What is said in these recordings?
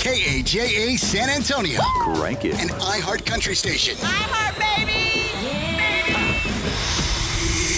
KAJA San Antonio. Crank it. An iHeart Country Station. iHeart, baby!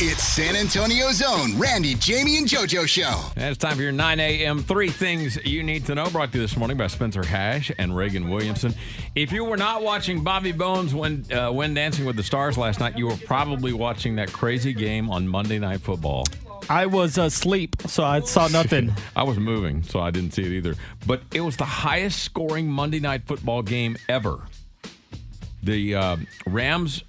It's San Antonio's own Randy, Jamie, and JoJo show. And it's time for your 9 a.m. Three Things You Need to Know, brought to you this morning by Spencer Hash and Reagan Williamson. If you were not watching Bobby Bones when, uh, when Dancing with the Stars last night, you were probably watching that crazy game on Monday Night Football. I was asleep, so I saw nothing. I was moving, so I didn't see it either. But it was the highest scoring Monday Night Football game ever. The uh, Rams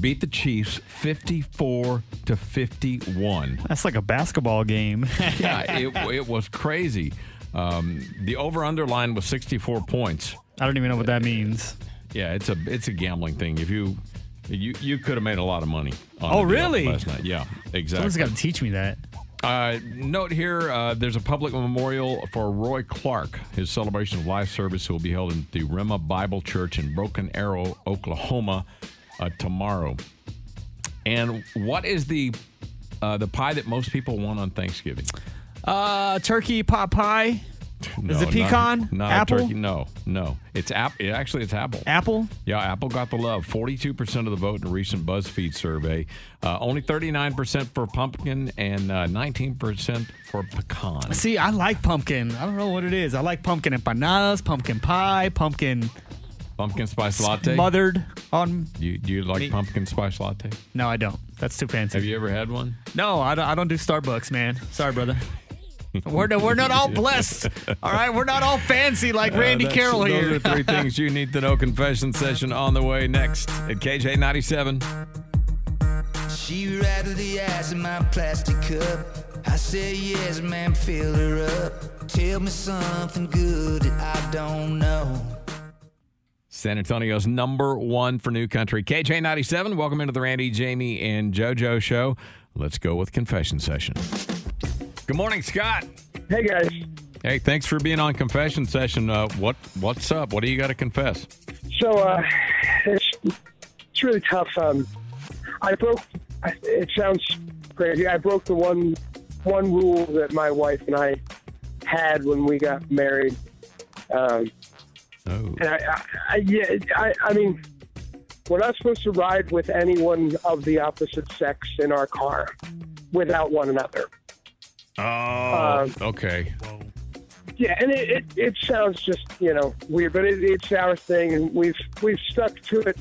beat the Chiefs 54 to 51. That's like a basketball game. yeah, it, it was crazy. Um, the over/under line was 64 points. I don't even know what that means. Yeah, it's a it's a gambling thing. If you you you could have made a lot of money. On Oh, the really? Last night, yeah, exactly. Someone's got to teach me that. Uh, note here, uh, there's a public memorial for Roy Clark. His celebration of life service will be held in the Rhema Bible Church in Broken Arrow, Oklahoma, uh, tomorrow. And what is the uh, the pie that most people want on Thanksgiving? Uh, turkey pot pie, No, it pecan? Not, Apple? turkey. No, no. It's app. It, actually, it's apple. apple. Yeah, Apple got the love. 42% of the vote in a recent BuzzFeed survey. Uh, only 39% for pumpkin and uh, 19% for pecan. See, I like pumpkin. I don't know what it is. I like pumpkin empanadas, pumpkin pie, pumpkin Pumpkin spice latte. smothered on. You, do you like Me- pumpkin spice latte? No, I don't. That's too fancy. Have you ever had one? No, I don't, I don't do Starbucks, man. Sorry, brother. We're, no, we're not all blessed. All right, we're not all fancy like Randy Uh, that's- Carroll those here. are three things you need to know. Confession session on the way next at KJ 97. She rattled the ice in my plastic cup. I said, yes, man, fill her up. Tell me something good that I don't know. San Antonio's number one for new country. KJ 97. Welcome into the Randy, Jamie, and JoJo show. Let's go with confession session. Good morning, Scott. Hey guys, Hey, thanks for being on confession session. Uh, what what's up? What do you got to confess? so uh, it's it's really tough. Um, I broke. It sounds crazy. I broke the one one rule that my wife and I had when we got married. Um, Oh, and I, I, I yeah, I, I mean, we're not supposed to ride with anyone of the opposite sex in our car without one another. Oh, Um, okay. Yeah, and it, it, it sounds just you know weird, but it, it's our thing, and we've we've stuck to it.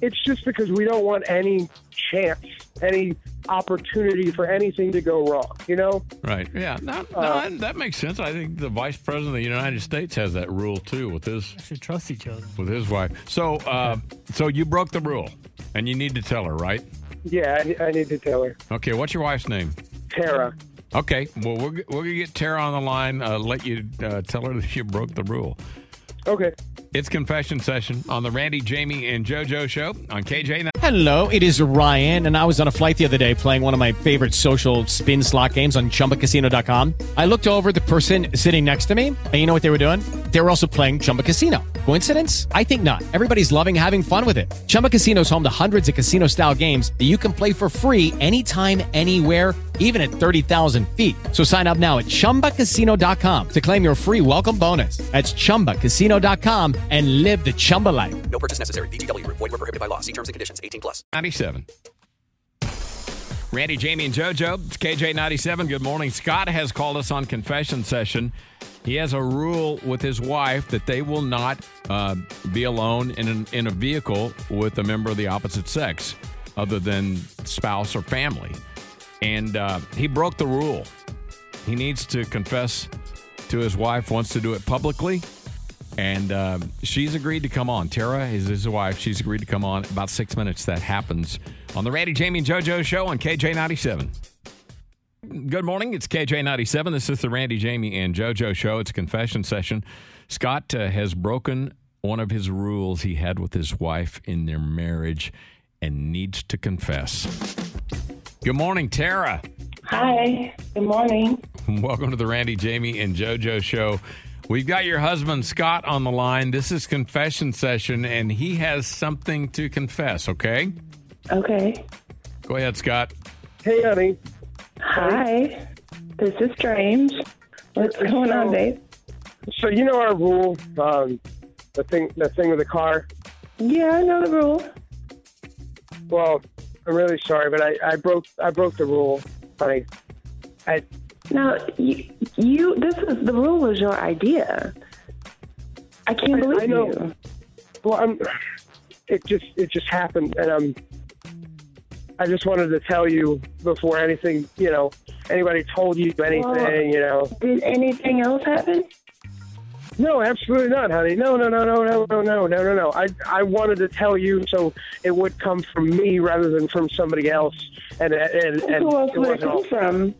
It's just because we don't want any chance, any opportunity for anything to go wrong. You know? Right. Yeah. No, no, Uh, that makes sense. I think the vice president of the United States has that rule too with his should trust each other. with his wife. So, uh, so you broke the rule, and you need to tell her, right? Yeah, I, I need to tell her, Okay. What's your wife's name? Tara. Okay. Well, we're we're gonna get Tara on the line. Uh, let you uh, tell her that you broke the rule. Okay. It's confession session on the Randy, Jamie, and JoJo show on KJ. Hello, it is Ryan, and I was on a flight the other day playing one of my favorite social spin slot games on chumbacasino.com. I looked over at the person sitting next to me, and you know what they were doing? They were also playing Chumba Casino. Coincidence? I think not. Everybody's loving having fun with it. Chumba Casino is home to hundreds of casino style games that you can play for free anytime, anywhere, even at 30,000 feet. So sign up now at chumbacasino.com to claim your free welcome bonus. That's chumbacasino.com and live the Chumba life. No purchase necessary. VGW Group. Void were prohibited by law. See terms and conditions. 18 plus. 97. Randy, Jamie, and JoJo. It's KJ 97. Good morning. Scott has called us on confession session. He has a rule with his wife that they will not uh, be alone in, an, in a vehicle with a member of the opposite sex, other than spouse or family. And uh, he broke the rule. He needs to confess to his wife, wants to do it publicly. And uh, she's agreed to come on. Tara is his wife. She's agreed to come on. About six minutes that happens on the Randy, Jamie, and JoJo show on KJ97. Good morning. It's KJ97. This is the Randy, Jamie, and JoJo show. It's a confession session. Scott uh, has broken one of his rules he had with his wife in their marriage and needs to confess. Good morning, Tara. Hi. Good morning. Welcome to the Randy, Jamie, and JoJo show. We've got your husband, Scott, on the line. This is confession session, and he has something to confess, okay? Okay. Go ahead, Scott. Hey, honey. Hi. This is strange. What's going on, babe? So you know our rule, um, the thing, the thing with the car. Yeah, I know the rule. Well, I'm really sorry, but I, I broke I broke the rule, honey. I Now, you, you this is the rule was your idea. I can't I- believe I know. you. well, I'm. It just it just happened, and um, I just wanted to tell you before anything, you know, anybody told you anything, Well- you know. Did anything else happen? No, absolutely not, honey. No, no, no, no, no, no, no, no, no, no. I I wanted to tell you so it would come from me rather than from somebody else, and and and Who else would it come from?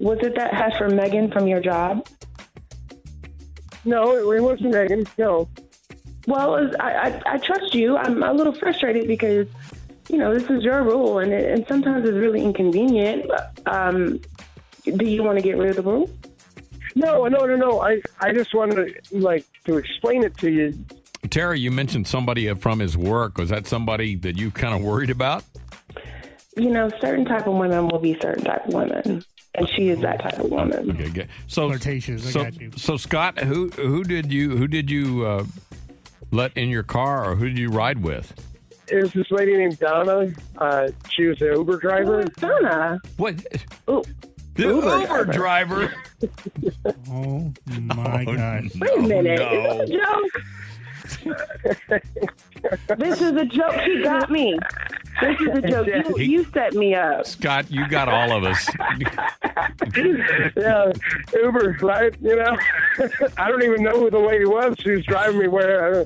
Was it that hat from Megan from your job? No, it, it wasn't Megan. No. Well, was- I, I I trust you. I'm a little frustrated because you know this is your rule, and it, and sometimes it's really inconvenient. Um, do you want to get rid of the rule? No, no, no, no. I, I just wanted to like to explain it to you. Terry, you mentioned somebody from his work. Was that somebody that you kind of worried about? You know, certain type of women will be certain type of women, and she is that type of woman. Okay, good. So, Flirtatious, I so, got you. so Scott, who who did you who did you uh, let in your car, or who did you ride with? It was this lady named Donna. Uh, she was an Uber driver. Donna. What? Ooh, The Uber Uber, driver. Oh my gosh. wait a minute. no. Is this a joke? this is a joke. He got me. This is a joke. You, you set me up. Scott, you got all of us. yeah, Uber, right? You know, I don't even know who the lady was who's driving me where.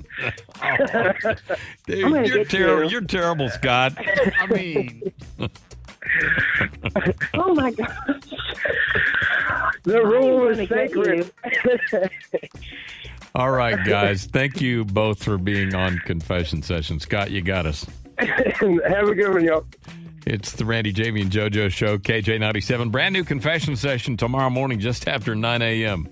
Dude, gonna you're get terrible. you. You're terrible, Scott. I mean, Oh my gosh. The rule is sacred. All right, guys. Thank you both for being on confession session. Scott, you got us. Have a good one, y'all. It's the Randy, Jamie, and JoJo show, KJ97. Brand new confession session tomorrow morning just after 9 a.m.